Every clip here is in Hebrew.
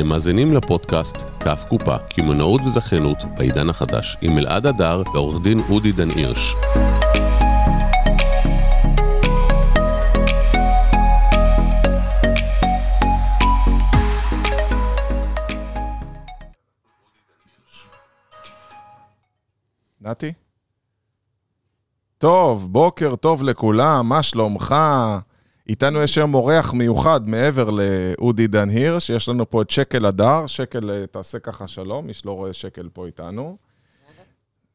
אתם מאזינים לפודקאסט כף קופה, קמעונאות וזכיינות בעידן החדש, עם אלעד הדר ועורך דין אודי דן הירש. נתי? טוב, בוקר טוב לכולם, מה שלומך? איתנו יש היום אורח מיוחד מעבר לאודי דן הירש, יש לנו פה את שקל הדר, שקל, אה, תעשה ככה שלום, מי שלא רואה שקל פה איתנו.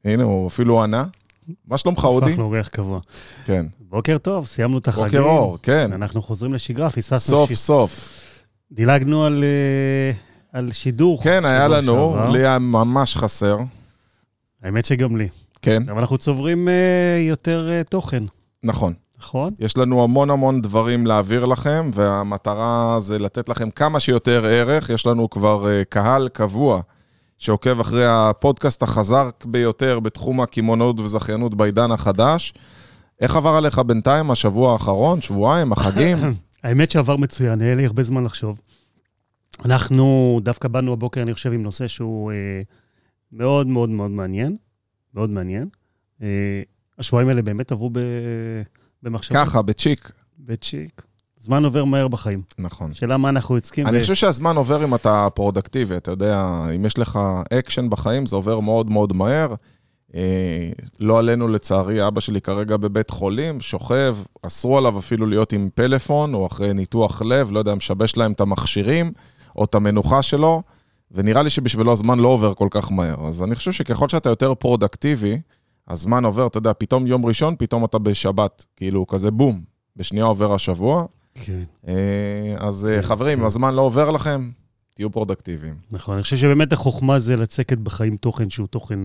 הנה, הוא אפילו ענה. מה שלומך, אודי? הפך לאורח קבוע. כן. בוקר טוב, סיימנו את החגים. בוקר אור, כן. אנחנו חוזרים לשגרה, פספסנו... סוף ש- סוף. דילגנו על, אה, על שידור. כן, היה לנו, שעבר. לי היה ממש חסר. האמת שגם לי. כן, אבל אנחנו צוברים אה, יותר תוכן, נכון. נכון? יש לנו המון המון דברים להעביר לכם, והמטרה זה לתת לכם כמה שיותר ערך. יש לנו כבר אה, קהל קבוע שעוקב אחרי הפודקאסט החזק ביותר בתחום הקמעונאות וזכיינות בעידן החדש. איך עבר עליך בינתיים השבוע האחרון, שבועיים, החגים? האמת שעבר מצוין, היה לי הרבה זמן לחשוב. אנחנו דווקא באנו הבוקר, אני חושב, עם נושא שהוא אה, מאוד מאוד מאוד מעניין. מאוד מעניין. אה, השבועיים האלה באמת עברו ב... במחשבות. ככה, בצ'יק. בצ'יק. זמן עובר מהר בחיים. נכון. שאלה מה אנחנו יוצקים. אני חושב שהזמן עובר אם אתה פרודקטיבי, אתה יודע, אם יש לך אקשן בחיים, זה עובר מאוד מאוד מהר. אה, לא עלינו, לצערי, אבא שלי כרגע בבית חולים, שוכב, אסרו עליו אפילו להיות עם פלאפון, או אחרי ניתוח לב, לא יודע, משבש להם את המכשירים, או את המנוחה שלו, ונראה לי שבשבילו הזמן לא עובר כל כך מהר. אז אני חושב שככל שאתה יותר פרודקטיבי, הזמן עובר, אתה יודע, פתאום יום ראשון, פתאום אתה בשבת, כאילו, כזה בום, בשנייה עובר השבוע. כן, אה, אז אה, כן, חברים, כן. הזמן לא עובר לכם, תהיו פרודקטיביים. נכון. אני חושב שבאמת החוכמה זה לצקת בחיים תוכן שהוא תוכן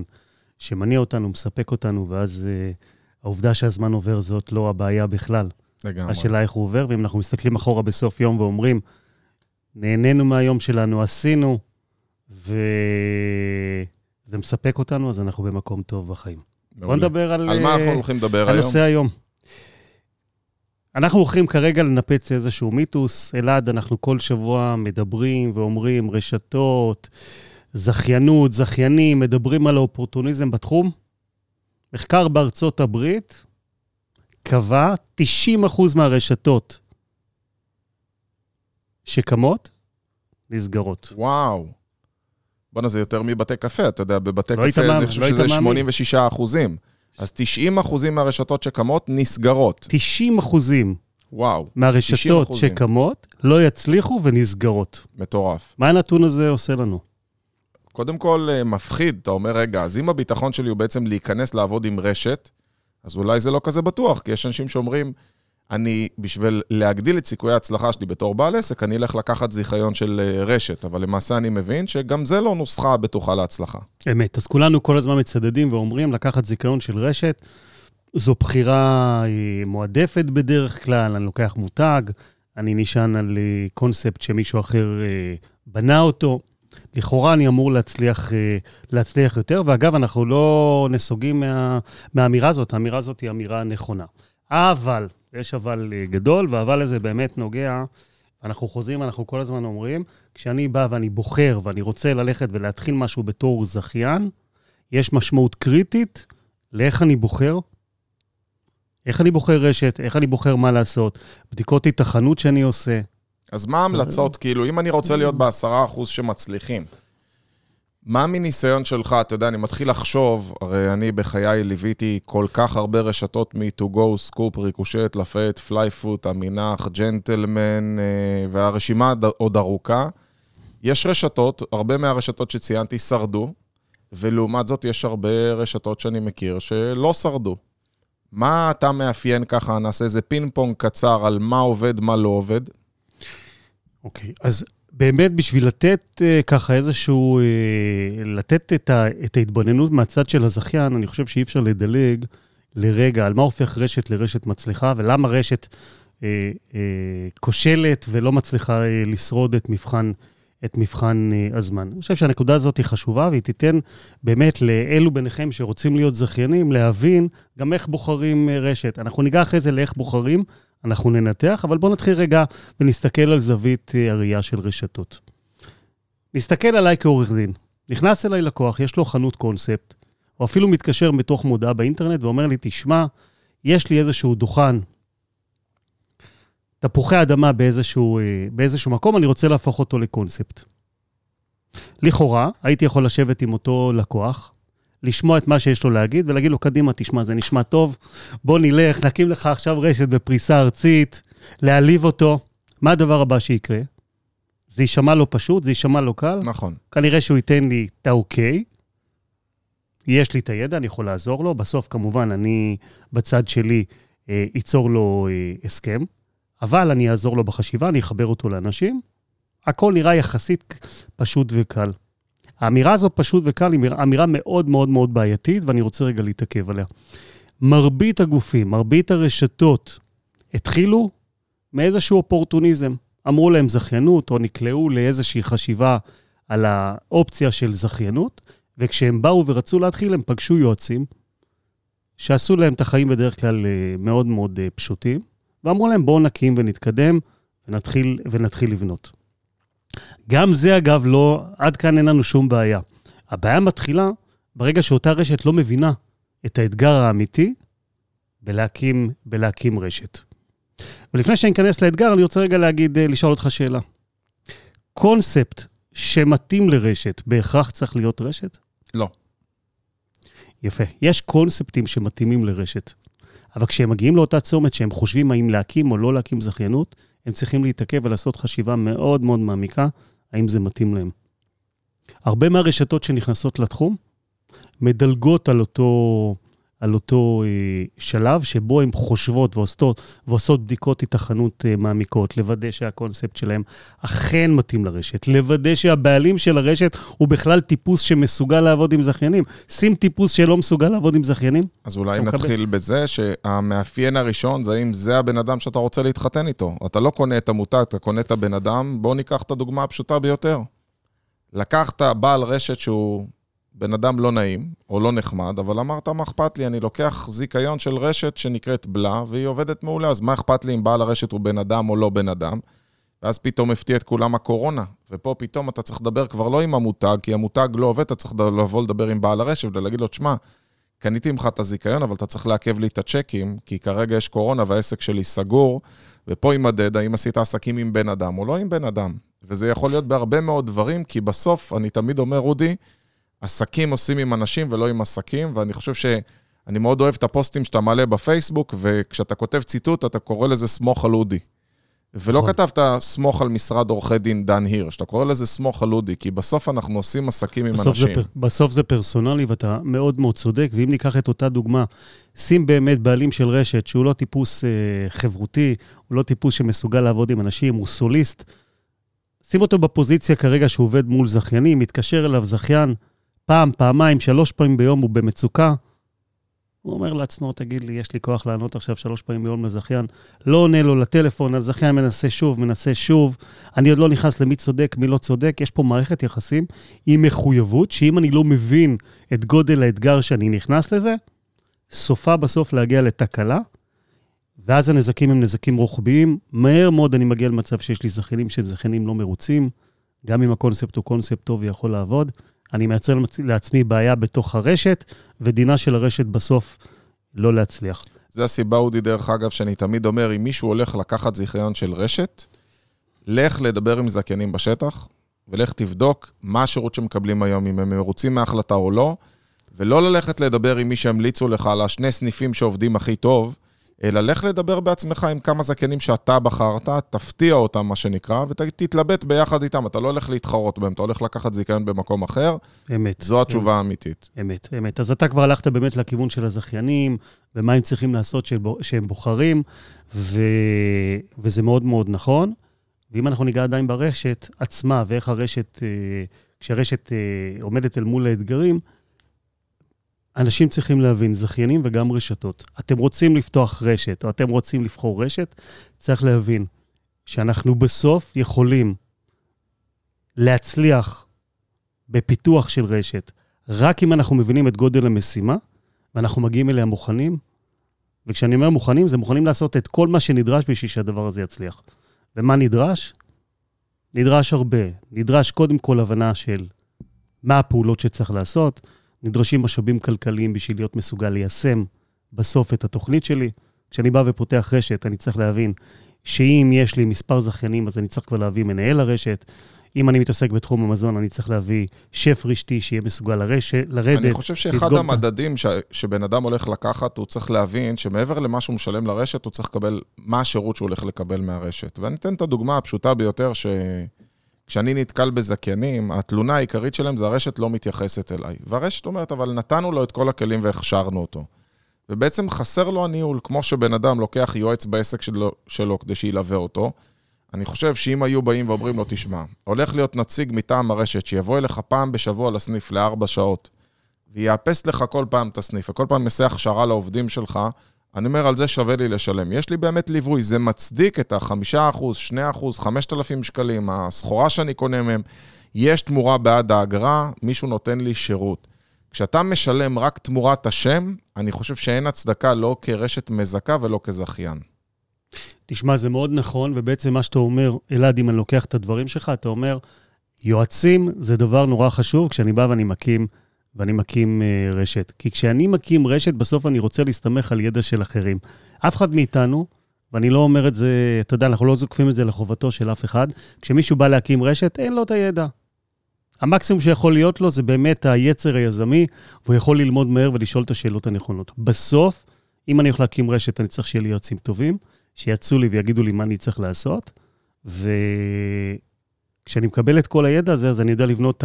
שמניע אותנו, מספק אותנו, ואז אה, העובדה שהזמן עובר זאת לא הבעיה בכלל. לגמרי. השאלה איך הוא עובר, ואם אנחנו מסתכלים אחורה בסוף יום ואומרים, נהנינו מהיום שלנו, עשינו, וזה מספק אותנו, אז אנחנו במקום טוב בחיים. מעולה. נדבר על... על מה אה, אנחנו הולכים לדבר על היום? נושא היום. אנחנו הולכים כרגע לנפץ איזשהו מיתוס. אלעד, אנחנו כל שבוע מדברים ואומרים רשתות, זכיינות, זכיינים, מדברים על האופורטוניזם בתחום. מחקר בארצות הברית קבע 90% מהרשתות שקמות, נסגרות. וואו. בואנה, זה יותר מבתי קפה, אתה יודע, בבתי לא קפה מאמין, אני חושב לא שזה מאמין. 86 אחוזים. אז 90 אחוזים מהרשתות שקמות נסגרות. 90 אחוזים וואו, מהרשתות 90%. שקמות לא יצליחו ונסגרות. מטורף. מה הנתון הזה עושה לנו? קודם כל, אה, מפחיד, אתה אומר, רגע, אז אם הביטחון שלי הוא בעצם להיכנס לעבוד עם רשת, אז אולי זה לא כזה בטוח, כי יש אנשים שאומרים, אני, בשביל להגדיל את סיכויי ההצלחה שלי בתור בעל עסק, אני אלך לקחת זיכיון של אה, רשת, אבל למעשה אני מבין שגם זה לא נוסחה בטוחה להצלחה. אמת. אז כולנו כל הזמן מצדדים ואומרים, לקחת זיכיון של רשת, זו בחירה אה, מועדפת בדרך כלל, אני לוקח מותג, אני נשען על אה, קונספט שמישהו אחר בנה אותו. לכאורה אני אמור להצליח, להצליח יותר, ואגב, אנחנו לא נסוגים מה, מהאמירה הזאת, האמירה הזאת היא אמירה נכונה. אבל, יש אבל אה, גדול, והאבל הזה באמת נוגע, אנחנו חוזרים, אנחנו כל הזמן אומרים, כשאני בא ואני בוחר ואני רוצה ללכת ולהתחיל משהו בתור זכיין, יש משמעות קריטית לאיך אני בוחר, איך אני בוחר רשת, איך אני בוחר מה לעשות, בדיקות היתכנות שאני עושה. אז מה ההמלצות, כאילו, אם אני רוצה להיות בעשרה אחוז שמצליחים, מה מניסיון שלך, אתה יודע, אני מתחיל לחשוב, הרי אני בחיי ליוויתי כל כך הרבה רשתות מ-to-go, סקופ, ריקושט, לפט, פלייפוט, המינח, ג'נטלמן, והרשימה עוד ארוכה. יש רשתות, הרבה מהרשתות שציינתי שרדו, ולעומת זאת יש הרבה רשתות שאני מכיר שלא שרדו. מה אתה מאפיין ככה, נעשה איזה פינג פונג קצר על מה עובד, מה לא עובד. אוקיי, אז באמת בשביל לתת uh, ככה איזשהו, uh, לתת את, ה, את ההתבוננות מהצד של הזכיין, אני חושב שאי אפשר לדלג לרגע על מה הופך רשת לרשת מצליחה, ולמה רשת uh, uh, כושלת ולא מצליחה uh, לשרוד את מבחן, את מבחן uh, הזמן. אני חושב שהנקודה הזאת היא חשובה, והיא תיתן באמת לאלו ביניכם שרוצים להיות זכיינים, להבין גם איך בוחרים uh, רשת. אנחנו ניגע אחרי זה לאיך בוחרים, אנחנו ננתח, אבל בואו נתחיל רגע ונסתכל על זווית אה, הראייה של רשתות. נסתכל עליי כעורך דין. נכנס אליי לקוח, יש לו חנות קונספט, או אפילו מתקשר מתוך מודעה באינטרנט ואומר לי, תשמע, יש לי איזשהו דוכן, תפוחי אדמה באיזשהו, אה, באיזשהו מקום, אני רוצה להפוך אותו לקונספט. לכאורה, הייתי יכול לשבת עם אותו לקוח, לשמוע את מה שיש לו להגיד ולהגיד לו, קדימה, תשמע, זה נשמע טוב, בוא נלך, נקים לך עכשיו רשת בפריסה ארצית, להעליב אותו. מה הדבר הבא שיקרה? זה יישמע לו פשוט, זה יישמע לו קל. נכון. כנראה שהוא ייתן לי את האוקיי. יש לי את הידע, אני יכול לעזור לו. בסוף, כמובן, אני בצד שלי אה, אצור לו אה, הסכם, אבל אני אעזור לו בחשיבה, אני אחבר אותו לאנשים. הכל נראה יחסית פשוט וקל. האמירה הזו פשוט וקל היא אמירה מאוד מאוד מאוד בעייתית, ואני רוצה רגע להתעכב עליה. מרבית הגופים, מרבית הרשתות, התחילו מאיזשהו אופורטוניזם. אמרו להם זכיינות, או נקלעו לאיזושהי חשיבה על האופציה של זכיינות, וכשהם באו ורצו להתחיל, הם פגשו יועצים, שעשו להם את החיים בדרך כלל אה, מאוד מאוד אה, פשוטים, ואמרו להם, בואו נקים ונתקדם ונתחיל, ונתחיל לבנות. גם זה, אגב, לא, עד כאן אין לנו שום בעיה. הבעיה מתחילה ברגע שאותה רשת לא מבינה את האתגר האמיתי בלהקים, בלהקים רשת. ולפני שאני אכנס לאתגר, אני רוצה רגע להגיד, אה, לשאול אותך שאלה. קונספט שמתאים לרשת, בהכרח צריך להיות רשת? לא. יפה. יש קונספטים שמתאימים לרשת, אבל כשהם מגיעים לאותה צומת שהם חושבים האם להקים או לא להקים זכיינות, הם צריכים להתעכב ולעשות חשיבה מאוד מאוד מעמיקה, האם זה מתאים להם. הרבה מהרשתות שנכנסות לתחום מדלגות על אותו, על אותו אה, שלב שבו הן חושבות ועושות, ועושות בדיקות התכנות אה, מעמיקות, לוודא שהקונספט שלהם אכן מתאים לרשת, לוודא שהבעלים של הרשת הוא בכלל טיפוס שמסוגל לעבוד עם זכיינים. שים טיפוס שלא מסוגל לעבוד עם זכיינים. אז אולי נתחיל מקבל. בזה שהמאפיין הראשון זה האם זה הבן אדם שאתה רוצה להתחתן איתו. אתה לא קונה את המותג, אתה קונה את הבן אדם. בואו ניקח את הדוגמה הפשוטה ביותר. לקחת בעל רשת שהוא בן אדם לא נעים, או לא נחמד, אבל אמרת, מה אכפת לי? אני לוקח זיכיון של רשת שנקראת בלה, והיא עובדת מעולה, אז מה אכפת לי אם בעל הרשת הוא בן אדם או לא בן אדם? ואז פתאום הפתיע את כולם הקורונה, ופה פתאום אתה צריך לדבר כבר לא עם המותג, כי המותג לא עובד, אתה צריך לבוא לדבר עם בעל הרשת ולהגיד לו, תשמע, קניתי ממך את הזיכיון, אבל אתה צריך לעכב לי את הצ'קים, כי כרגע יש קורונה והעסק שלי סגור, ופה יימדד האם עשית עסקים עם בן אדם או לא עם בן אדם. וזה יכול להיות בהרבה מאוד דברים, כי בסוף, אני תמיד אומר, רודי, עסקים עושים עם אנשים ולא עם עסקים, ואני חושב שאני מאוד אוהב את הפוסטים שאתה מעלה בפייסבוק, וכשאתה כותב ציטוט, אתה קורא לזה סמוך על אודי. ולא נכון. כתבת סמוך על משרד עורכי דין דן הירש, אתה קורא לזה סמוך על אודי, כי בסוף אנחנו עושים עסקים עם אנשים. זה, בסוף זה פרסונלי ואתה מאוד מאוד צודק, ואם ניקח את אותה דוגמה, שים באמת בעלים של רשת שהוא לא טיפוס אה, חברותי, הוא לא טיפוס שמסוגל לעבוד עם אנשים, הוא סוליסט, שים אותו בפוזיציה כרגע שהוא עובד מול זכיינים, מתקשר אליו זכיין, פעם, פעמיים, שלוש פעמים ביום הוא במצוקה, הוא אומר לעצמו, תגיד לי, יש לי כוח לענות עכשיו שלוש פעמים ביום לזכיין, לא עונה לו לטלפון, הזכיין מנסה שוב, מנסה שוב, אני עוד לא נכנס למי צודק, מי לא צודק, יש פה מערכת יחסים עם מחויבות, שאם אני לא מבין את גודל האתגר שאני נכנס לזה, סופה בסוף להגיע לתקלה, ואז הנזקים הם נזקים רוחביים. מהר מאוד אני מגיע למצב שיש לי זכיינים שהם זכיינים לא מרוצים, גם אם הקונספט הוא קונספט טוב ויכול לעבוד, אני מייצר לעצמי בעיה בתוך הרשת, ודינה של הרשת בסוף לא להצליח. זה הסיבה, אודי, דרך אגב, שאני תמיד אומר, אם מישהו הולך לקחת זיכיון של רשת, לך לדבר עם זכיינים בשטח, ולך תבדוק מה השירות שמקבלים היום, אם הם מרוצים מההחלטה או לא, ולא ללכת לדבר עם מי שהמליצו לך על השני סניפים שעובדים הכי טוב, אלא לך לדבר בעצמך עם כמה זכיינים שאתה בחרת, תפתיע אותם, מה שנקרא, ותתלבט ביחד איתם. אתה לא הולך להתחרות בהם, אתה הולך לקחת זיכיון במקום אחר. אמת. זו התשובה האמיתית. אמת, אמת. אז אתה כבר הלכת באמת לכיוון של הזכיינים, ומה הם צריכים לעשות שהם בוחרים, ו... וזה מאוד מאוד נכון. ואם אנחנו ניגע עדיין ברשת עצמה, ואיך הרשת, אה, כשהרשת אה, עומדת אל מול האתגרים, אנשים צריכים להבין, זכיינים וגם רשתות. אתם רוצים לפתוח רשת, או אתם רוצים לבחור רשת, צריך להבין שאנחנו בסוף יכולים להצליח בפיתוח של רשת רק אם אנחנו מבינים את גודל המשימה, ואנחנו מגיעים אליה מוכנים. וכשאני אומר מוכנים, זה מוכנים לעשות את כל מה שנדרש בשביל שהדבר הזה יצליח. ומה נדרש? נדרש הרבה. נדרש קודם כל הבנה של מה הפעולות שצריך לעשות, נדרשים משאבים כלכליים בשביל להיות מסוגל ליישם בסוף את התוכנית שלי. כשאני בא ופותח רשת, אני צריך להבין שאם יש לי מספר זכיינים, אז אני צריך כבר להביא מנהל לרשת. אם אני מתעסק בתחום המזון, אני צריך להביא שף רשתי שיהיה מסוגל לרש... לרדת. אני חושב שאחד המדדים ש... שבן אדם הולך לקחת, הוא צריך להבין שמעבר למה שהוא משלם לרשת, הוא צריך לקבל מה השירות שהוא הולך לקבל מהרשת. ואני אתן את הדוגמה הפשוטה ביותר, שכשאני נתקל בזכיינים, התלונה העיקרית שלהם זה הרשת לא מתייחסת אליי. והרשת אומרת, אבל נתנו לו את כל הכלים והכשרנו אותו. ובעצם חסר לו הניהול, כמו שבן אדם לוקח יועץ בעסק שלו, שלו כדי שילווה אותו. אני חושב שאם היו באים ואומרים לו, תשמע, הולך להיות נציג מטעם הרשת שיבוא אליך פעם בשבוע לסניף לארבע שעות, ויאפס לך כל פעם את הסניף, וכל פעם יעשה הכשרה לעובדים שלך, אני אומר, על זה שווה לי לשלם. יש לי באמת ליווי, זה מצדיק את ה-5%, 2%, 5,000 שקלים, הסחורה שאני קונה מהם, יש תמורה בעד האגרה, מישהו נותן לי שירות. כשאתה משלם רק תמורת השם, אני חושב שאין הצדקה לא כרשת מזכה ולא כזכיין. תשמע, זה מאוד נכון, ובעצם מה שאתה אומר, אלעד, אם אני לוקח את הדברים שלך, אתה אומר, יועצים זה דבר נורא חשוב כשאני בא ואני מקים, ואני מקים uh, רשת. כי כשאני מקים רשת, בסוף אני רוצה להסתמך על ידע של אחרים. אף אחד מאיתנו, ואני לא אומר את זה, אתה יודע, אנחנו לא זוקפים את זה לחובתו של אף אחד, כשמישהו בא להקים רשת, אין לו את הידע. המקסימום שיכול להיות לו זה באמת היצר היזמי, והוא יכול ללמוד מהר ולשאול את השאלות הנכונות. בסוף, אם אני הולך להקים רשת, אני צריך שיהיה לי יועצים טובים, שיצאו לי ויגידו לי מה אני צריך לעשות, וכשאני מקבל את כל הידע הזה, אז אני יודע לבנות את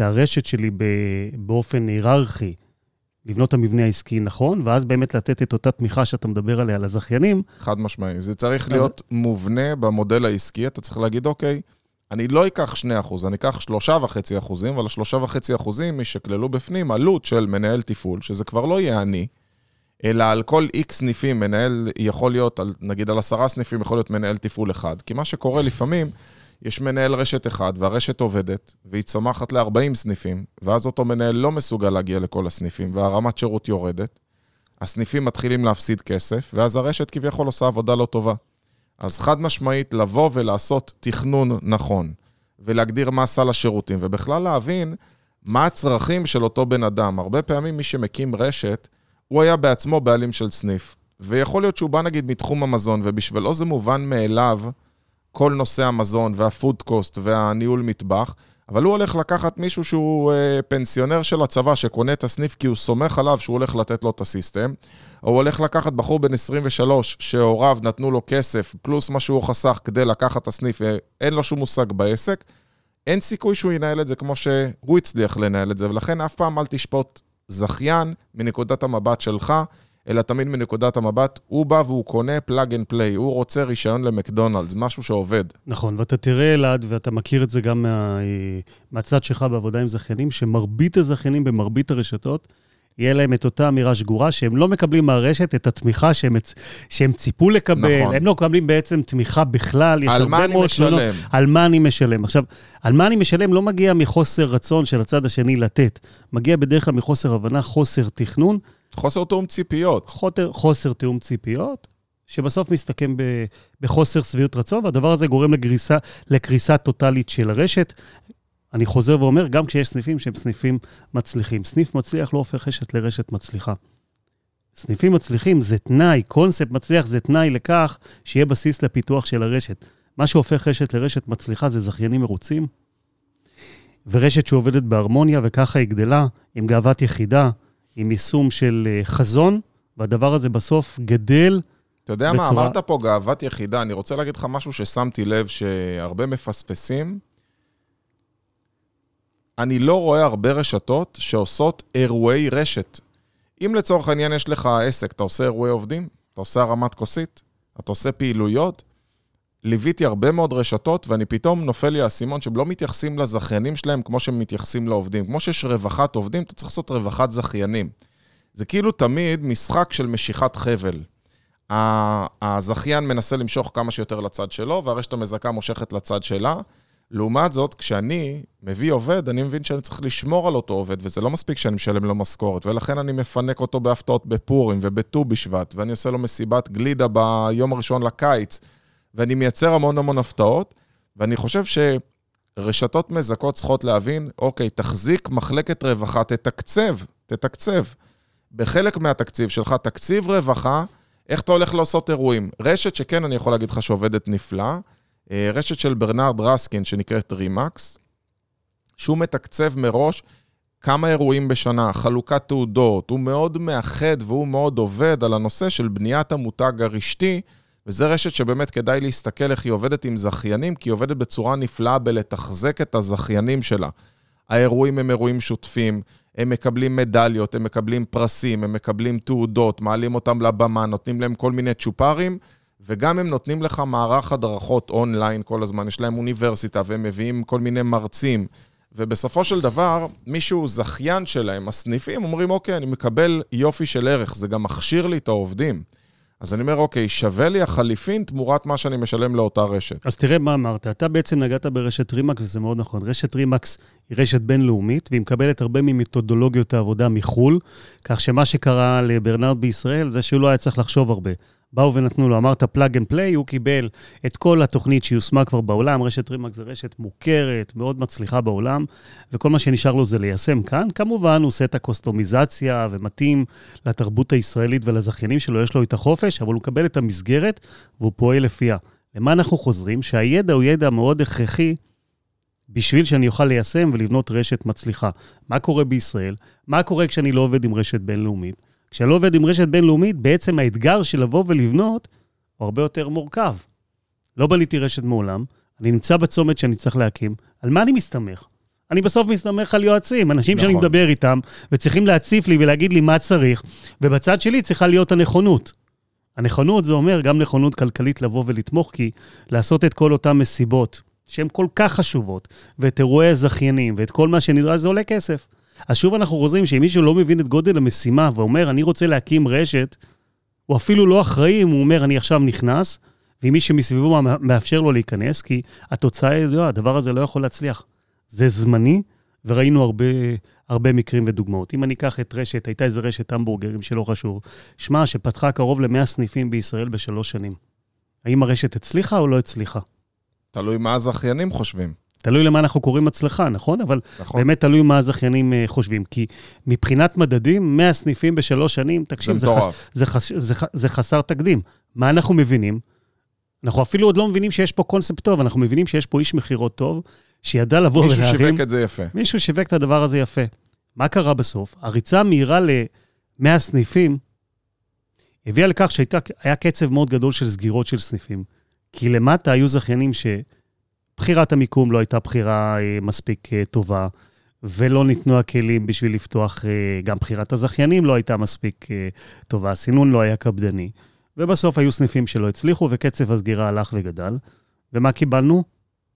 הרשת שלי באופן היררכי, לבנות את המבנה העסקי נכון, ואז באמת לתת את אותה תמיכה שאתה מדבר עליה לזכיינים. חד משמעי. זה צריך להיות מובנה במודל העסקי, אתה צריך להגיד, אוקיי, אני לא אקח 2%, אני אקח 3.5%, אחוזים, אבל 3.5% אחוזים ישקללו בפנים עלות של מנהל תפעול, שזה כבר לא יהיה אני, אלא על כל איקס סניפים מנהל יכול להיות, נגיד על עשרה סניפים יכול להיות מנהל תפעול אחד. כי מה שקורה לפעמים, יש מנהל רשת אחד, והרשת עובדת, והיא צומחת ל-40 סניפים, ואז אותו מנהל לא מסוגל להגיע לכל הסניפים, והרמת שירות יורדת. הסניפים מתחילים להפסיד כסף, ואז הרשת כביכול עושה עבודה לא טובה. אז חד משמעית, לבוא ולעשות תכנון נכון, ולהגדיר מה סל השירותים, ובכלל להבין מה הצרכים של אותו בן אדם. הרבה פעמים מי שמקים רשת, הוא היה בעצמו בעלים של סניף. ויכול להיות שהוא בא נגיד מתחום המזון, ובשבילו זה מובן מאליו כל נושא המזון והפוד קוסט והניהול מטבח, אבל הוא הולך לקחת מישהו שהוא אה, פנסיונר של הצבא, שקונה את הסניף כי הוא סומך עליו שהוא הולך לתת לו את הסיסטם, או הוא הולך לקחת בחור בן 23 שהוריו נתנו לו כסף, פלוס מה שהוא חסך כדי לקחת את הסניף, ואין לו שום מושג בעסק, אין סיכוי שהוא ינהל את זה כמו שהוא הצליח לנהל את זה, ולכן אף פעם אל תשפוט זכיין מנקודת המבט שלך, אלא תמיד מנקודת המבט, הוא בא והוא קונה plug and play, הוא רוצה רישיון למקדונלדס, משהו שעובד. נכון, ואתה תראה, אלעד, ואתה מכיר את זה גם מה, מהצד שלך בעבודה עם זכיינים, שמרבית הזכיינים במרבית הרשתות, יהיה להם את אותה אמירה שגורה, שהם לא מקבלים מהרשת את התמיכה שהם, שהם ציפו לקבל, נכון. הם לא מקבלים בעצם תמיכה בכלל, יש הרבה מאוד כשלונות. על מה אני משלם. עכשיו, על מה אני משלם לא מגיע מחוסר רצון של הצד השני לתת, מגיע בדרך כלל מחוסר הבנה, חוסר תכנון. חוסר תיאום ציפיות. חותר, חוסר תיאום ציפיות, שבסוף מסתכם ב, בחוסר שביעות רצון, והדבר הזה גורם לגריסה, לקריסה טוטאלית של הרשת. אני חוזר ואומר, גם כשיש סניפים שהם סניפים מצליחים. סניף מצליח לא הופך רשת לרשת מצליחה. סניפים מצליחים זה תנאי, קונספט מצליח זה תנאי לכך שיהיה בסיס לפיתוח של הרשת. מה שהופך רשת לרשת מצליחה זה זכיינים מרוצים, ורשת שעובדת בהרמוניה, וככה היא גדלה, עם גאוות יחידה, עם יישום של אה, חזון, והדבר הזה בסוף גדל אתה יודע בצורה... מה, אמרת פה גאוות יחידה, אני רוצה להגיד לך משהו ששמתי לב שהרבה מפספסים. אני לא רואה הרבה רשתות שעושות אירועי רשת. אם לצורך העניין יש לך עסק, אתה עושה אירועי עובדים, אתה עושה הרמת כוסית, אתה עושה פעילויות, ליוויתי הרבה מאוד רשתות, ואני פתאום נופל לי האסימון שהם לא מתייחסים לזכיינים שלהם כמו שהם מתייחסים לעובדים. כמו שיש רווחת עובדים, אתה צריך לעשות רווחת זכיינים. זה כאילו תמיד משחק של משיכת חבל. הזכיין מנסה למשוך כמה שיותר לצד שלו, והרשת המזכה מושכת לצד שלה. לעומת זאת, כשאני מביא עובד, אני מבין שאני צריך לשמור על אותו עובד, וזה לא מספיק שאני משלם לו משכורת, ולכן אני מפנק אותו בהפתעות בפורים ובט"ו בשבט, ואני עושה לו מסיבת גלידה ביום הראשון לקיץ, ואני מייצר המון המון הפתעות, ואני חושב שרשתות מזכות צריכות להבין, אוקיי, תחזיק מחלקת רווחה, תתקצב, תתקצב. בחלק מהתקציב שלך, תקציב רווחה, איך אתה הולך לעשות אירועים. רשת שכן, אני יכול להגיד לך שעובדת נפלא, רשת של ברנרד רסקין, שנקראת רימקס, שהוא מתקצב מראש כמה אירועים בשנה, חלוקת תעודות, הוא מאוד מאחד והוא מאוד עובד על הנושא של בניית המותג הרשתי, וזה רשת שבאמת כדאי להסתכל איך היא עובדת עם זכיינים, כי היא עובדת בצורה נפלאה בלתחזק את הזכיינים שלה. האירועים הם אירועים שותפים, הם מקבלים מדליות, הם מקבלים פרסים, הם מקבלים תעודות, מעלים אותם לבמה, נותנים להם כל מיני צ'ופרים, וגם הם נותנים לך מערך הדרכות אונליין כל הזמן, יש להם אוניברסיטה, והם מביאים כל מיני מרצים. ובסופו של דבר, מישהו זכיין שלהם, הסניפים, אומרים, אוקיי, אני מקבל יופי של ערך, זה גם מכשיר לי את העובדים. אז אני אומר, אוקיי, שווה לי החליפין תמורת מה שאני משלם לאותה רשת. אז תראה מה אמרת. אתה בעצם נגעת ברשת רימקס, וזה מאוד נכון. רשת רימקס היא רשת בינלאומית, והיא מקבלת הרבה ממתודולוגיות העבודה מחו"ל, כך שמה שקרה לברנרד בישראל זה שהוא לא היה צריך לחשוב הרבה. באו ונתנו לו, אמרת plug and play, הוא קיבל את כל התוכנית שיושמה כבר בעולם, רשת רימקס זה רשת מוכרת, מאוד מצליחה בעולם, וכל מה שנשאר לו זה ליישם כאן. כמובן, הוא עושה את הקוסטומיזציה ומתאים לתרבות הישראלית ולזכיינים שלו, יש לו את החופש, אבל הוא מקבל את המסגרת והוא פועל לפיה. למה אנחנו חוזרים? שהידע הוא ידע מאוד הכרחי בשביל שאני אוכל ליישם ולבנות רשת מצליחה. מה קורה בישראל? מה קורה כשאני לא עובד עם רשת בינלאומית? כשאני לא עובד עם רשת בינלאומית, בעצם האתגר של לבוא ולבנות הוא הרבה יותר מורכב. לא בניתי רשת מעולם, אני נמצא בצומת שאני צריך להקים, על מה אני מסתמך? אני בסוף מסתמך על יועצים, אנשים נכון. שאני מדבר איתם, וצריכים להציף לי ולהגיד לי מה צריך, ובצד שלי צריכה להיות הנכונות. הנכונות זה אומר גם נכונות כלכלית לבוא ולתמוך, כי לעשות את כל אותן מסיבות, שהן כל כך חשובות, ואת אירועי הזכיינים, ואת כל מה שנדרש, זה עולה כסף. אז שוב אנחנו חוזרים שאם מישהו לא מבין את גודל המשימה ואומר, אני רוצה להקים רשת, הוא אפילו לא אחראי אם הוא אומר, אני עכשיו נכנס, ואם מישהו מסביבו מאפשר לו להיכנס, כי התוצאה היא, לא, הדבר הזה לא יכול להצליח. זה זמני, וראינו הרבה, הרבה מקרים ודוגמאות. אם אני אקח את רשת, הייתה איזה רשת המבורגרים שלא חשוב, שמע, שפתחה קרוב ל-100 סניפים בישראל בשלוש שנים. האם הרשת הצליחה או לא הצליחה? תלוי מה הזכיינים חושבים. תלוי למה אנחנו קוראים הצלחה, נכון? אבל נכון. באמת תלוי מה הזכיינים uh, חושבים. כי מבחינת מדדים, 100 סניפים בשלוש שנים, תקשיב, זה, זה, חש, זה, זה, זה חסר תקדים. מה אנחנו מבינים? אנחנו אפילו עוד לא מבינים שיש פה קונספט טוב, אנחנו מבינים שיש פה איש מכירות טוב, שידע לבוא ולהרים... מישהו שיווק את זה יפה. מישהו שיווק את הדבר הזה יפה. מה קרה בסוף? הריצה המהירה ל-100 סניפים הביאה לכך שהיה קצב מאוד גדול של סגירות של סניפים. כי למטה היו זכיינים ש... בחירת המיקום לא הייתה בחירה אה, מספיק אה, טובה, ולא ניתנו הכלים בשביל לפתוח, אה, גם בחירת הזכיינים לא הייתה מספיק טובה, הסינון לא היה קפדני. ובסוף היו סניפים שלא הצליחו, וקצב הסגירה הלך וגדל. ומה קיבלנו?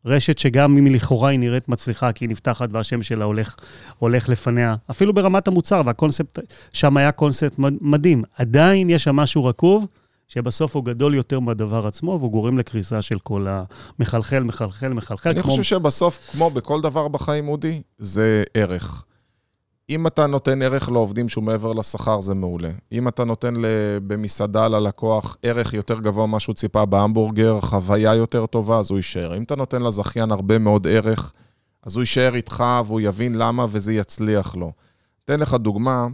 רשת שגם אם לכאורה היא נראית מצליחה, כי היא נפתחת והשם שלה הולך, הולך לפניה, אפילו ברמת המוצר, והקונספט שם היה קונספט מדהים. עדיין יש שם משהו רקוב, שבסוף הוא גדול יותר מהדבר עצמו, והוא גורם לקריסה של כל המחלחל, מחלחל, מחלחל. אני כמו... חושב שבסוף, כמו בכל דבר בחיים, אודי, זה ערך. אם אתה נותן ערך לעובדים שהוא מעבר לשכר, זה מעולה. אם אתה נותן במסעדה ללקוח ערך יותר גבוה ממה שהוא ציפה בהמבורגר, חוויה יותר טובה, אז הוא יישאר. אם אתה נותן לזכיין הרבה מאוד ערך, אז הוא יישאר איתך והוא יבין למה וזה יצליח לו. אתן לך דוגמה,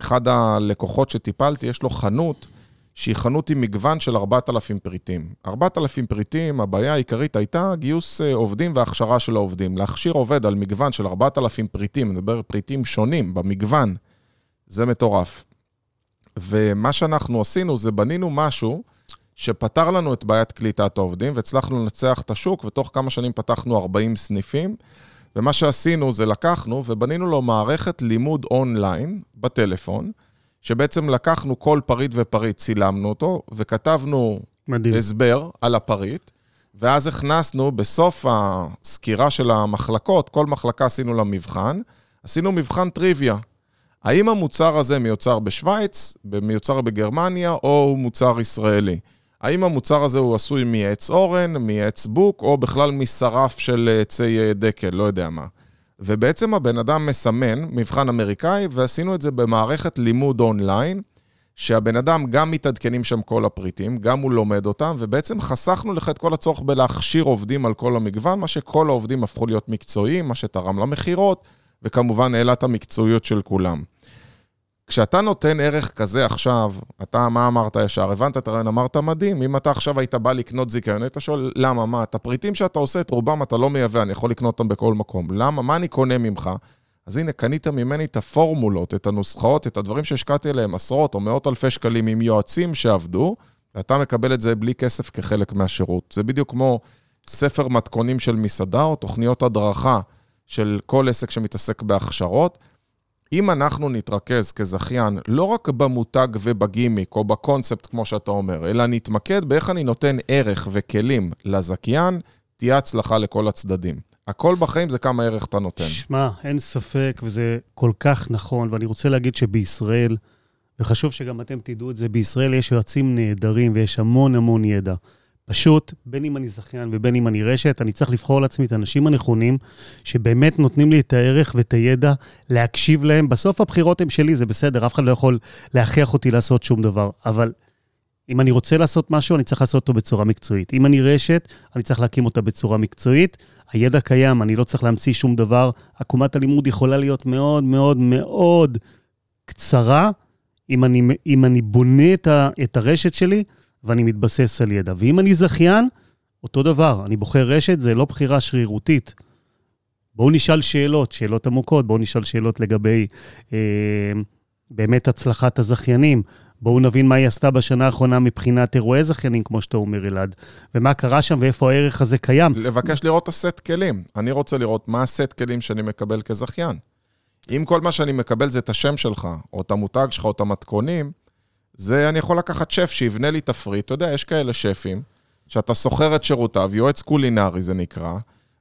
אחד הלקוחות שטיפלתי, יש לו חנות שהיא חנות עם מגוון של 4,000 פריטים. 4,000 פריטים, הבעיה העיקרית הייתה גיוס אה, עובדים והכשרה של העובדים. להכשיר עובד על מגוון של 4,000 פריטים, נדבר פריטים שונים במגוון, זה מטורף. ומה שאנחנו עשינו זה בנינו משהו שפתר לנו את בעיית קליטת העובדים, והצלחנו לנצח את השוק, ותוך כמה שנים פתחנו 40 סניפים. ומה שעשינו זה לקחנו ובנינו לו מערכת לימוד אונליין בטלפון, שבעצם לקחנו כל פריט ופריט, צילמנו אותו, וכתבנו מדהים. הסבר על הפריט, ואז הכנסנו בסוף הסקירה של המחלקות, כל מחלקה עשינו לה מבחן, עשינו מבחן טריוויה. האם המוצר הזה מיוצר בשוויץ, מיוצר בגרמניה, או הוא מוצר ישראלי? האם המוצר הזה הוא עשוי מעץ אורן, מעץ בוק, או בכלל משרף של עצי דקל, לא יודע מה. ובעצם הבן אדם מסמן מבחן אמריקאי, ועשינו את זה במערכת לימוד אונליין, שהבן אדם גם מתעדכנים שם כל הפריטים, גם הוא לומד אותם, ובעצם חסכנו לך את כל הצורך בלהכשיר עובדים על כל המגוון, מה שכל העובדים הפכו להיות מקצועיים, מה שתרם למכירות, וכמובן העלה את המקצועיות של כולם. כשאתה נותן ערך כזה עכשיו, אתה, מה אמרת ישר? הבנת את הרעיון, אמרת מדהים. אם אתה עכשיו היית בא לקנות זיכיון, היית שואל, למה, מה? את הפריטים שאתה עושה, את רובם אתה לא מייבא, אני יכול לקנות אותם בכל מקום. למה? מה אני קונה ממך? אז הנה, קנית ממני את הפורמולות, את הנוסחאות, את הדברים שהשקעתי עליהם עשרות או מאות אלפי שקלים עם יועצים שעבדו, ואתה מקבל את זה בלי כסף כחלק מהשירות. זה בדיוק כמו ספר מתכונים של מסעדה או תוכניות הדרכה של כל עסק שמתעסק בהכשרות. אם אנחנו נתרכז כזכיין לא רק במותג ובגימיק או בקונספט, כמו שאתה אומר, אלא נתמקד באיך אני נותן ערך וכלים לזכיין, תהיה הצלחה לכל הצדדים. הכל בחיים זה כמה ערך אתה נותן. שמע, אין ספק, וזה כל כך נכון, ואני רוצה להגיד שבישראל, וחשוב שגם אתם תדעו את זה, בישראל יש יועצים נהדרים ויש המון המון ידע. פשוט, בין אם אני זכיין ובין אם אני רשת, אני צריך לבחור לעצמי את האנשים הנכונים, שבאמת נותנים לי את הערך ואת הידע, להקשיב להם. בסוף הבחירות הן שלי, זה בסדר, אף אחד לא יכול להכריח אותי לעשות שום דבר. אבל אם אני רוצה לעשות משהו, אני צריך לעשות אותו בצורה מקצועית. אם אני רשת, אני צריך להקים אותה בצורה מקצועית. הידע קיים, אני לא צריך להמציא שום דבר. עקומת הלימוד יכולה להיות מאוד מאוד מאוד קצרה, אם אני, אם אני בונה את, ה, את הרשת שלי, ואני מתבסס על ידע. ואם אני זכיין, אותו דבר, אני בוחר רשת, זה לא בחירה שרירותית. בואו נשאל שאלות, שאלות עמוקות, בואו נשאל שאלות לגבי אה, באמת הצלחת הזכיינים. בואו נבין מה היא עשתה בשנה האחרונה מבחינת אירועי זכיינים, כמו שאתה אומר, אלעד, ומה קרה שם ואיפה הערך הזה קיים. לבקש לראות את הסט כלים. אני רוצה לראות מה הסט כלים שאני מקבל כזכיין. אם כל מה שאני מקבל זה את השם שלך, או את המותג שלך, או את המתכונים, זה אני יכול לקחת שף שיבנה לי תפריט, אתה יודע, יש כאלה שפים, שאתה שוכר את שירותיו, יועץ קולינרי זה נקרא,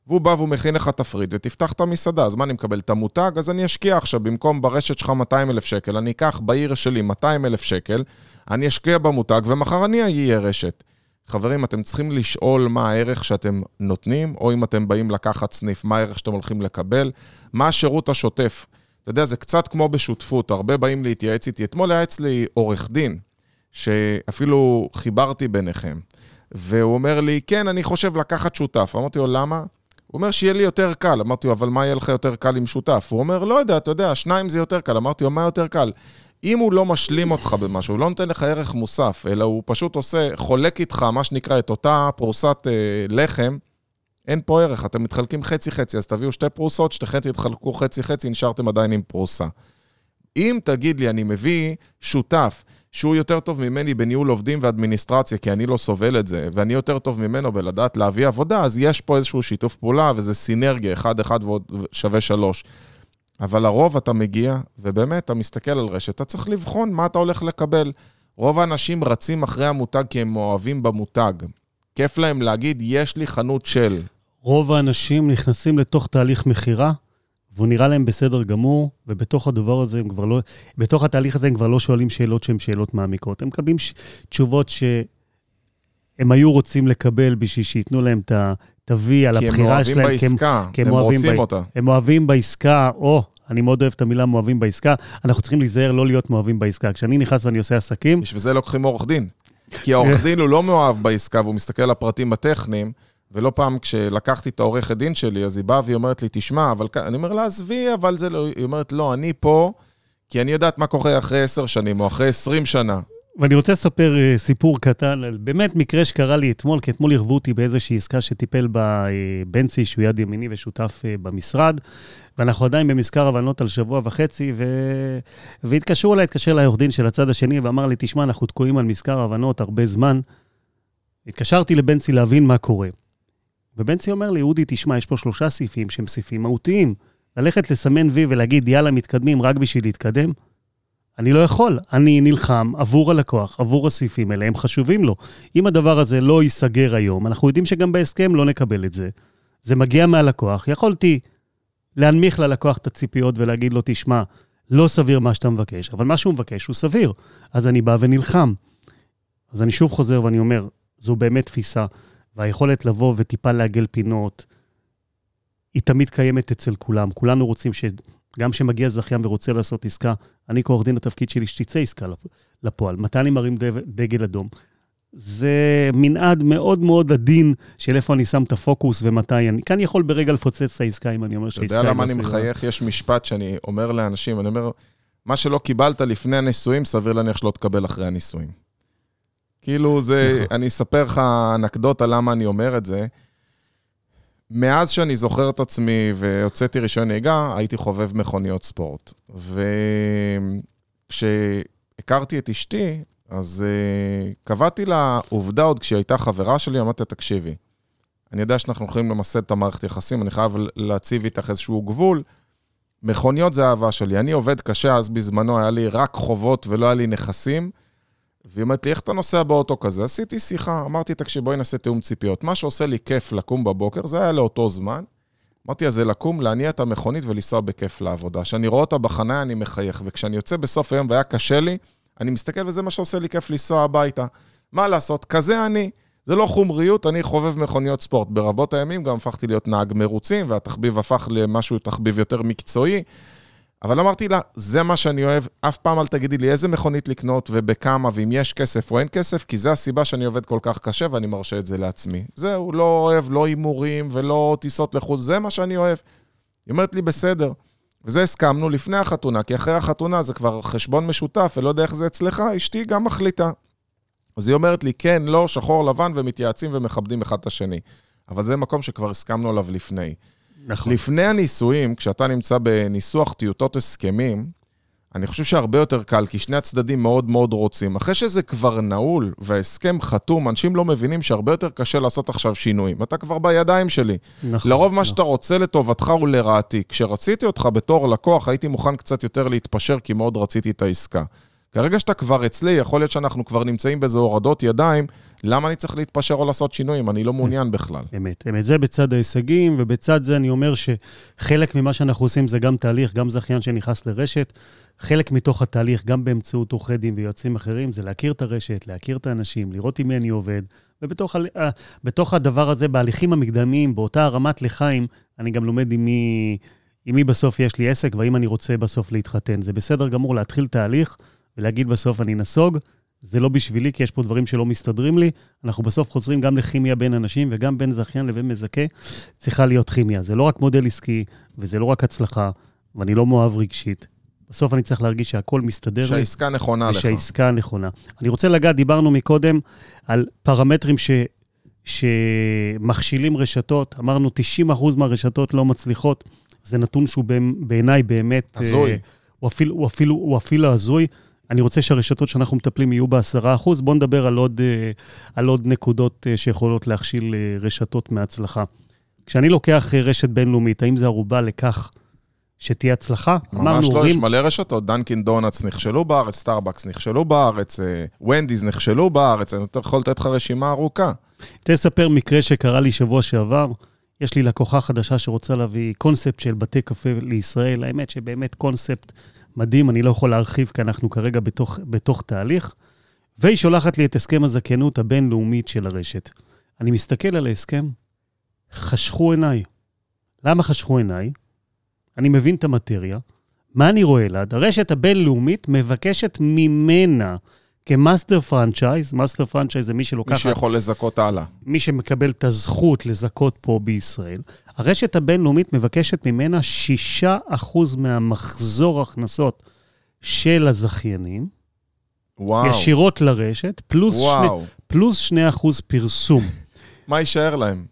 והוא בא והוא מכין לך תפריט ותפתח את המסעדה. אז מה, אני מקבל את המותג? אז אני אשקיע עכשיו, במקום ברשת שלך 200 אלף שקל, אני אקח בעיר שלי 200 אלף שקל, אני אשקיע במותג, ומחר אני אהיה רשת. חברים, אתם צריכים לשאול מה הערך שאתם נותנים, או אם אתם באים לקחת סניף, מה הערך שאתם הולכים לקבל, מה השירות השוטף. אתה יודע, זה קצת כמו בשותפות, הרבה באים להתייעץ איתי. אתמול היה אצלי עורך דין, שאפילו חיברתי ביניכם, והוא אומר לי, כן, אני חושב לקחת שותף. אמרתי לו, למה? הוא אומר, שיהיה לי יותר קל. אמרתי לו, אבל מה יהיה לך יותר קל עם שותף? הוא אומר, לא יודע, אתה יודע, שניים זה יותר קל. אמרתי לו, מה יותר קל? אם הוא לא משלים אותך במשהו, הוא לא נותן לך ערך מוסף, אלא הוא פשוט עושה, חולק איתך, מה שנקרא, את אותה פרוסת אה, לחם, אין פה ערך, אתם מתחלקים חצי-חצי, אז תביאו שתי פרוסות, שתיכן תתחלקו חצי-חצי, נשארתם עדיין עם פרוסה. אם תגיד לי, אני מביא שותף שהוא יותר טוב ממני בניהול עובדים ואדמיניסטרציה, כי אני לא סובל את זה, ואני יותר טוב ממנו בלדעת להביא עבודה, אז יש פה איזשהו שיתוף פעולה, וזה סינרגיה, אחד אחד ועוד שווה שלוש. אבל לרוב אתה מגיע, ובאמת, אתה מסתכל על רשת, אתה צריך לבחון מה אתה הולך לקבל. רוב האנשים רצים אחרי המותג כי הם אוהבים במותג. כיף להם להגיד, יש לי חנות של. רוב האנשים נכנסים לתוך תהליך מכירה, והוא נראה להם בסדר גמור, ובתוך הדבר הזה הם כבר לא, בתוך התהליך הזה הם כבר לא שואלים שאלות שהן שאלות מעמיקות. הם מקבלים ש, תשובות שהם היו רוצים לקבל בשביל שייתנו להם את ה-V על הבחירה שלהם. כי הם אוהבים בעסקה, הם, הם רוצים ב, אותה. הם אוהבים בעסקה, או, אני מאוד אוהב את המילה מאוהבים בעסקה, אנחנו צריכים להיזהר לא להיות מאוהבים בעסקה. כשאני נכנס ואני עושה עסקים... בשביל זה לוקחים עורך דין. כי העורך דין הוא לא מאוהב בעסקה והוא מסתכל על הפרטים הטכניים, ולא פעם כשלקחתי את העורכת דין שלי, אז היא באה והיא אומרת לי, תשמע, אבל אני אומר לה, עזבי, אבל זה לא... היא אומרת, לא, אני פה, כי אני יודעת מה קורה אחרי עשר שנים או אחרי עשרים שנה. ואני רוצה לספר uh, סיפור קטן על באמת מקרה שקרה לי אתמול, כי אתמול ערבו אותי באיזושהי עסקה שטיפל בה uh, בנצי, שהוא יד ימיני ושותף uh, במשרד, ואנחנו עדיין במזכר הבנות על שבוע וחצי, ו... והתקשרו אליי, התקשר אליי עורך דין של הצד השני ואמר לי, תשמע, אנחנו תקועים על מזכר הבנות הרבה זמן. התקשרתי לבנצי להבין מה קורה. ובנצי אומר לי, אודי, תשמע, יש פה שלושה סעיפים שהם סעיפים מהותיים. ללכת לסמן וי ולהגיד, יאללה, מתקדמים רק בשביל להתקדם? אני לא יכול. אני נלחם עבור הלקוח, עבור הסעיפים האלה, הם חשובים לו. אם הדבר הזה לא ייסגר היום, אנחנו יודעים שגם בהסכם לא נקבל את זה. זה מגיע מהלקוח. יכולתי להנמיך ללקוח את הציפיות ולהגיד לו, תשמע, לא סביר מה שאתה מבקש, אבל מה שהוא מבקש הוא סביר. אז אני בא ונלחם. אז אני שוב חוזר ואני אומר, זו באמת תפיסה. והיכולת לבוא וטיפה לעגל פינות, היא תמיד קיימת אצל כולם. כולנו רוצים ש... גם כשמגיע זכיין ורוצה לעשות עסקה, אני כעורך דין, התפקיד שלי שתצא עסקה לפועל. מתי אני מרים דגל אדום? זה מנעד מאוד מאוד עדין של איפה אני שם את הפוקוס ומתי אני... כאן יכול ברגע לפוצץ את העסקה אם אני אומר שהעסקה. אתה יודע למה אני מחייך? יש משפט שאני אומר לאנשים, אני אומר, מה שלא קיבלת לפני הנישואים, סביר להניח שלא תקבל אחרי הנישואים. כאילו זה, נכון. אני אספר לך אנקדוטה למה אני אומר את זה. מאז שאני זוכר את עצמי והוצאתי רישיון נהיגה, הייתי חובב מכוניות ספורט. וכשהכרתי את אשתי, אז uh, קבעתי לה עובדה עוד כשהיא הייתה חברה שלי, אמרתי לה, תקשיבי, אני יודע שאנחנו יכולים למסד את המערכת יחסים, אני חייב להציב איתך איזשהו גבול. מכוניות זה האהבה שלי. אני עובד קשה, אז בזמנו היה לי רק חובות ולא היה לי נכסים. והיא אומרת לי, איך אתה נוסע באוטו כזה? עשיתי שיחה, אמרתי, תקשיב, בואי נעשה תיאום ציפיות. מה שעושה לי כיף לקום בבוקר, זה היה לאותו זמן. אמרתי, אז זה לקום, להניע את המכונית ולנסוע בכיף לעבודה. כשאני רואה אותה בחניה, אני מחייך, וכשאני יוצא בסוף היום והיה קשה לי, אני מסתכל וזה מה שעושה לי כיף לנסוע הביתה. מה לעשות? כזה אני. זה לא חומריות, אני חובב מכוניות ספורט. ברבות הימים גם הפכתי להיות נהג מרוצים, והתחביב הפך למשהו, תחביב יותר מקצועי. אבל אמרתי לה, זה מה שאני אוהב, אף פעם אל תגידי לי איזה מכונית לקנות ובכמה, ואם יש כסף או אין כסף, כי זה הסיבה שאני עובד כל כך קשה ואני מרשה את זה לעצמי. זהו, לא אוהב לא הימורים ולא טיסות לחו"ל, זה מה שאני אוהב. היא אומרת לי, בסדר. וזה הסכמנו לפני החתונה, כי אחרי החתונה זה כבר חשבון משותף, ולא יודע איך זה אצלך, אשתי גם מחליטה. אז היא אומרת לי, כן, לא, שחור לבן, ומתייעצים ומכבדים אחד את השני. אבל זה מקום שכבר הסכמנו עליו לפני. נכון. לפני הנישואים, כשאתה נמצא בניסוח טיוטות הסכמים, אני חושב שהרבה יותר קל, כי שני הצדדים מאוד מאוד רוצים. אחרי שזה כבר נעול וההסכם חתום, אנשים לא מבינים שהרבה יותר קשה לעשות עכשיו שינויים. אתה כבר בידיים שלי. נכון. לרוב נכון. מה שאתה רוצה לטובתך ולרעתי. כשרציתי אותך בתור לקוח, הייתי מוכן קצת יותר להתפשר, כי מאוד רציתי את העסקה. כרגע שאתה כבר אצלי, יכול להיות שאנחנו כבר נמצאים באיזה הורדות ידיים, למה אני צריך להתפשר או לעשות שינויים? אני לא מעוניין בכלל. אמת, אמת. זה בצד ההישגים, ובצד זה אני אומר שחלק ממה שאנחנו עושים זה גם תהליך, גם זכיין שנכנס לרשת. חלק מתוך התהליך, גם באמצעות עורכי דין ויועצים אחרים, זה להכיר את הרשת, להכיר את האנשים, לראות עם מי אני עובד. ובתוך ה, הדבר הזה, בהליכים המקדמיים, באותה הרמת לחיים, אני גם לומד עם מי, עם מי בסוף יש לי עסק, והאם אני רוצה בסוף להתחתן. זה בסדר גמור להתחיל תהליך ולהגיד בסוף אני נסוג, זה לא בשבילי, כי יש פה דברים שלא מסתדרים לי. אנחנו בסוף חוזרים גם לכימיה בין אנשים וגם בין זכיין לבין מזכה. צריכה להיות כימיה. זה לא רק מודל עסקי, וזה לא רק הצלחה, ואני לא מאוהב רגשית. בסוף אני צריך להרגיש שהכל מסתדר שהעסקה. נכונה לך. שהעסקה נכונה. אני רוצה לגעת, דיברנו מקודם על פרמטרים ש, שמכשילים רשתות. אמרנו 90% מהרשתות לא מצליחות. זה נתון שהוא בעיניי באמת... הזוי. אה, הוא אפילו, הוא אפילו, הוא אפילו הזוי. אני רוצה שהרשתות שאנחנו מטפלים יהיו ב-10%. בואו נדבר על עוד, אה, על עוד נקודות אה, שיכולות להכשיל אה, רשתות מהצלחה. כשאני לוקח רשת בינלאומית, האם זה ערובה לכך שתהיה הצלחה? ממש לא, יש מלא רשתות. דאנקין דונאטס נכשלו בארץ, סטארבקס נכשלו בארץ, וונדי'ס נכשלו בארץ, אני יכול לתת לך רשימה ארוכה. רוצה לספר מקרה שקרה לי שבוע שעבר. יש לי לקוחה חדשה שרוצה להביא קונספט של בתי קפה לישראל. האמת שבאמת קונספט מדהים, אני לא יכול להרחיב כי אנחנו כרגע בתוך, בתוך תהליך. והיא שולחת לי את הסכם הזכיינות הבינלאומית של הרשת. אני מסתכל על ההסכם, חשכו עיניי. למה חשכו עיניי? אני מבין את המטריה. מה אני רואה, אלעד? הרשת הבינלאומית מבקשת ממנה כ master franchise, master franchise זה מי שלוקח... מי שיכול לזכיין הלאה. מי שמקבל את הזכות לזכיין פה בישראל. הרשת הבינלאומית מבקשת ממנה 6% מהמחזור הכנסות של הזכיינים, וואו. ישירות לרשת, פלוס, וואו. שני, פלוס 2% פרסום. מה יישאר להם?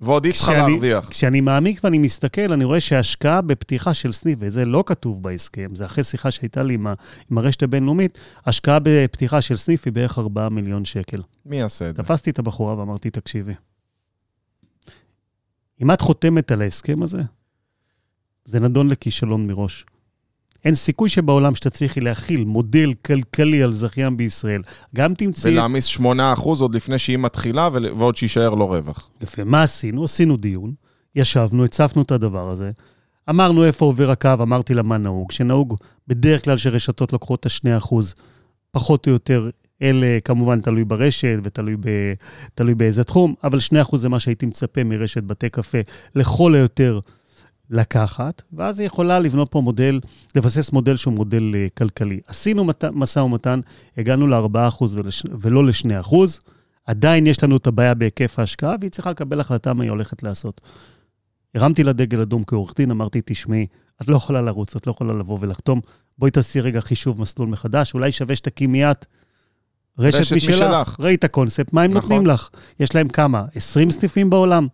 ועוד אי אפשר להרוויח. כשאני מעמיק ואני מסתכל, אני רואה שהשקעה בפתיחה של סניף, וזה לא כתוב בהסכם, זה אחרי שיחה שהייתה לי עם, ה, עם הרשת הבינלאומית, השקעה בפתיחה של סניף היא בערך 4 מיליון שקל. מי יעשה את זה? תפסתי את הבחורה ואמרתי, תקשיבי, אם את חותמת על ההסכם הזה, זה נדון לכישלון מראש. אין סיכוי שבעולם שתצליחי להכיל מודל כלכלי על זכיין בישראל. גם תמצאי... ולהעמיס 8% עוד לפני שהיא מתחילה ועוד שיישאר לו רווח. יפה. מה עשינו? עשינו דיון, ישבנו, הצפנו את הדבר הזה, אמרנו איפה עובר הקו, אמרתי לה מה נהוג. שנהוג בדרך כלל שרשתות לוקחות את ה-2%, פחות או יותר, אלה כמובן תלוי ברשת ותלוי ב, תלוי באיזה תחום, אבל 2% זה מה שהייתי מצפה מרשת בתי קפה, לכל היותר לקחת, ואז היא יכולה לבנות פה מודל, לבסס מודל שהוא מודל uh, כלכלי. עשינו משא ומתן, הגענו ל-4% ולש, ולא ל-2%, עדיין יש לנו את הבעיה בהיקף ההשקעה, והיא צריכה לקבל החלטה מה היא הולכת לעשות. הרמתי לה דגל אדום כעורך דין, אמרתי, תשמעי, את לא יכולה לרוץ, את לא יכולה לבוא ולחתום, בואי תעשי רגע חישוב מסלול מחדש, אולי שווה שתקימי את רשת, רשת משלך. משלך. ראי את הקונספט, מה הם נכון. נותנים לך? יש להם כמה? 20 סניפים בעולם?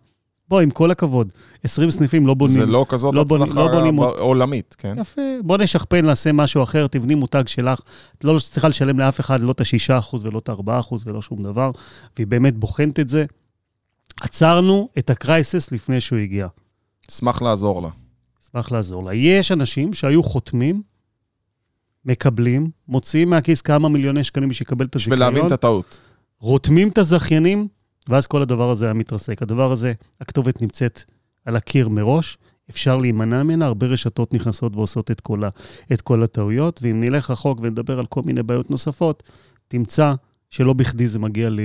בוא, עם כל הכבוד, 20 סניפים לא בונים. זה לא כזאת לא הצלחה לא בונים, עולמית, כן? יפה, בוא נשכפל, נעשה משהו אחר, תבני מותג שלך. את לא צריכה לשלם לאף אחד לא את ה-6% ולא את ה-4% ולא שום דבר, והיא באמת בוחנת את זה. עצרנו את הקרייסס לפני שהוא הגיע. אשמח לעזור לה. אשמח לעזור לה. יש אנשים שהיו חותמים, מקבלים, מוציאים מהכיס כמה מיליוני שקלים בשביל לקבל את הזיכיון. בשביל להבין את הטעות. רותמים את הזכיינים, ואז כל הדבר הזה היה מתרסק. הדבר הזה, הכתובת נמצאת על הקיר מראש, אפשר להימנע ממנה, הרבה רשתות נכנסות ועושות את כל, ה, את כל הטעויות, ואם נלך רחוק ונדבר על כל מיני בעיות נוספות, תמצא שלא בכדי זה מגיע ל,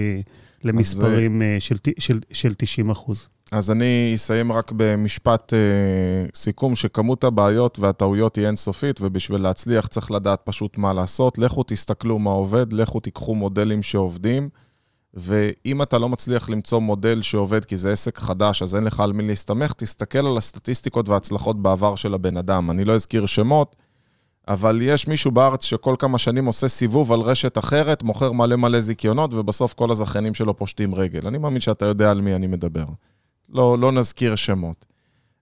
למספרים אז, של, של, של 90 אחוז. אז אני אסיים רק במשפט אה, סיכום, שכמות הבעיות והטעויות היא אינסופית, ובשביל להצליח צריך לדעת פשוט מה לעשות. לכו תסתכלו מה עובד, לכו תיקחו מודלים שעובדים. ואם אתה לא מצליח למצוא מודל שעובד כי זה עסק חדש, אז אין לך על מי להסתמך, תסתכל על הסטטיסטיקות וההצלחות בעבר של הבן אדם. אני לא אזכיר שמות, אבל יש מישהו בארץ שכל כמה שנים עושה סיבוב על רשת אחרת, מוכר מלא מלא זיכיונות, ובסוף כל הזכיינים שלו פושטים רגל. אני מאמין שאתה יודע על מי אני מדבר. לא, לא נזכיר שמות.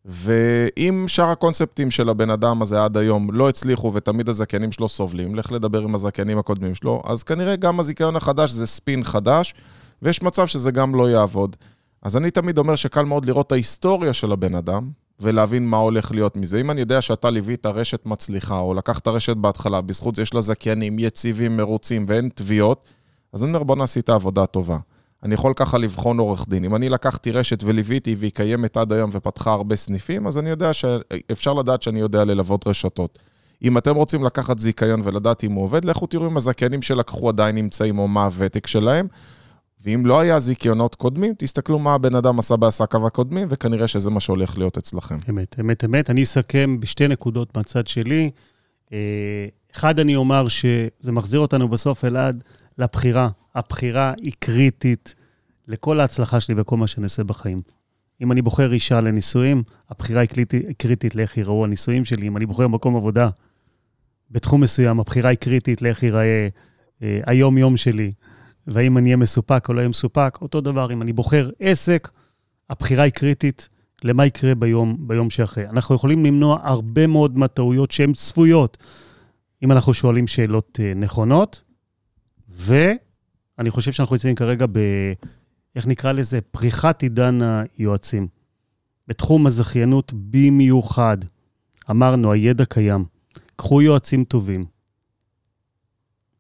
ואם שאר הקונספטים של הבן אדם הזה עד היום לא הצליחו ותמיד הזכיינים שלו סובלים, לך לדבר עם הזכיינים הקודמים שלו, אז כנראה גם הזיכיון החדש זה ספין חדש, ויש מצב שזה גם לא יעבוד. אז אני תמיד אומר שקל מאוד לראות את ההיסטוריה של הבן אדם, ולהבין מה הולך להיות מזה. אם אני יודע שאתה ליווית רשת מצליחה, או לקחת רשת בהתחלה, בזכות זה יש לה זכיינים יציבים, מרוצים ואין תביעות, אז אני אומר, בוא נעשי את העבודה הטובה. אני יכול ככה לבחון עורך דין. אם אני לקחתי רשת וליוויתי והיא קיימת עד היום ופתחה הרבה סניפים, אז אני יודע שאפשר לדעת שאני יודע ללוות רשתות. אם אתם רוצים לקחת זיכיון ולדעת אם הוא עובד, לכו תראו אם הזכיינים שלקחו עדיין נמצאים או מה הוותק שלהם. ואם לא היה זיכיונות קודמים, תסתכלו מה הבן אדם עשה בעסקיו הקודמים, וכנראה שזה מה שהולך להיות אצלכם. אמת, אמת, אמת. אני אסכם בשתי נקודות מהצד שלי. אה, אחד, אני אומר שזה מחזיר אותנו בסוף, אלעד, לבחירה. הבחירה היא קריטית לכל ההצלחה שלי וכל מה שאני עושה בחיים. אם אני בוחר אישה לנישואים, הבחירה היא קריטית, קריטית לאיך ייראו הנישואים שלי. אם אני בוחר מקום עבודה בתחום מסוים, הבחירה היא קריטית לאיך ייראה אה, היום-יום שלי, והאם אני אהיה מסופק או לא אהיה מסופק. אותו דבר, אם אני בוחר עסק, הבחירה היא קריטית למה יקרה ביום, ביום שאחרי. אנחנו יכולים למנוע הרבה מאוד מהטעויות שהן צפויות, אם אנחנו שואלים שאלות אה, נכונות, ואני חושב שאנחנו נמצאים כרגע ב... איך נקרא לזה? פריחת עידן היועצים. בתחום הזכיינות במיוחד. אמרנו, הידע קיים. קחו יועצים טובים.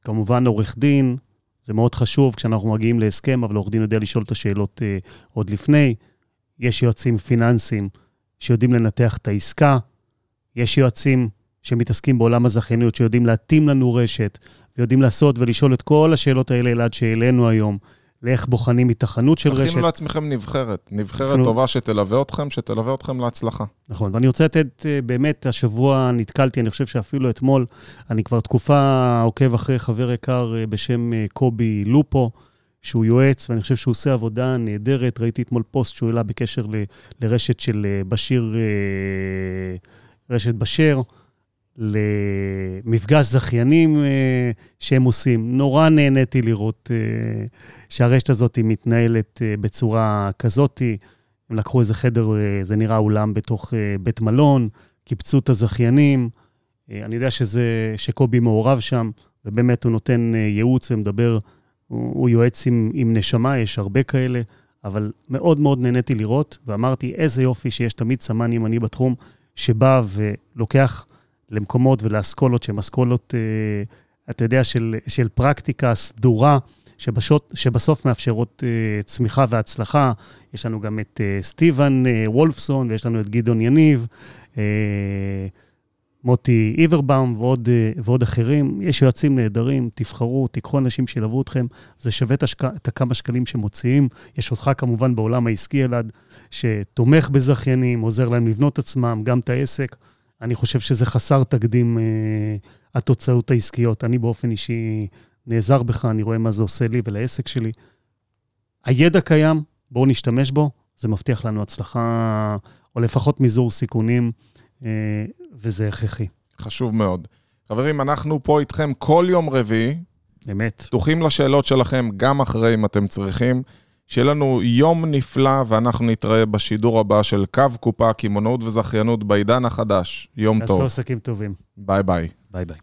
כמובן, עורך דין, זה מאוד חשוב כשאנחנו מגיעים להסכם, אבל עורך דין יודע לשאול את השאלות אה, עוד לפני. יש יועצים פיננסיים שיודעים לנתח את העסקה. יש יועצים שמתעסקים בעולם הזכיינות, שיודעים להתאים לנו רשת, ויודעים לעשות ולשאול את כל השאלות האלה, אלעד, שהעלינו היום, לאיך בוחנים התכנות של רשת. תכינו לעצמכם נבחרת, נבחרת אנחנו... טובה שתלווה אתכם, שתלווה אתכם להצלחה. נכון, ואני רוצה לתת, אה, באמת, השבוע נתקלתי, אני חושב שאפילו אתמול, אני כבר תקופה עוקב אחרי חבר יקר אה, בשם אה, קובי לופו, שהוא יועץ, ואני חושב שהוא עושה עבודה נהדרת. ראיתי אתמול פוסט שהוא העלה בקשר ל, לרשת של בשיר, רשת בשר. למפגש זכיינים אה, שהם עושים. נורא נהניתי לראות אה, שהרשת הזאת מתנהלת אה, בצורה כזאת. הם לקחו איזה חדר, זה נראה אולם בתוך בית מלון, קיפצו את הזכיינים. אני יודע שזה, שקובי מעורב שם, ובאמת הוא נותן ייעוץ ומדבר, הוא, הוא יועץ עם, עם נשמה, יש הרבה כאלה, אבל מאוד מאוד נהניתי לראות, ואמרתי, איזה יופי שיש תמיד סמן ימני בתחום, שבא ולוקח... למקומות ולאסכולות שהן אסכולות, אה, אתה יודע, של, של פרקטיקה סדורה, שבשות, שבסוף מאפשרות אה, צמיחה והצלחה. יש לנו גם את אה, סטיבן וולפסון, ויש לנו את גדעון יניב. מוטי איברבאום ועוד, ועוד אחרים. יש יועצים נהדרים, תבחרו, תיקחו אנשים שילוו אתכם, זה שווה את, השק... את הכמה שקלים שמוציאים. יש אותך כמובן בעולם העסקי, אלעד, שתומך בזכיינים, עוזר להם לבנות עצמם, גם את העסק. אני חושב שזה חסר תקדים, אה, התוצאות העסקיות. אני באופן אישי נעזר בך, אני רואה מה זה עושה לי ולעסק שלי. הידע קיים, בואו נשתמש בו, זה מבטיח לנו הצלחה, או לפחות מזעור סיכונים, אה, וזה הכרחי. חשוב מאוד. חברים, אנחנו פה איתכם כל יום רביעי. אמת. פתוחים לשאלות שלכם גם אחרי אם אתם צריכים. שיהיה לנו יום נפלא, ואנחנו נתראה בשידור הבא של קו קופה, קמעונאות וזכיינות בעידן החדש. יום טוב. תעשו עסקים טובים. ביי ביי. ביי ביי.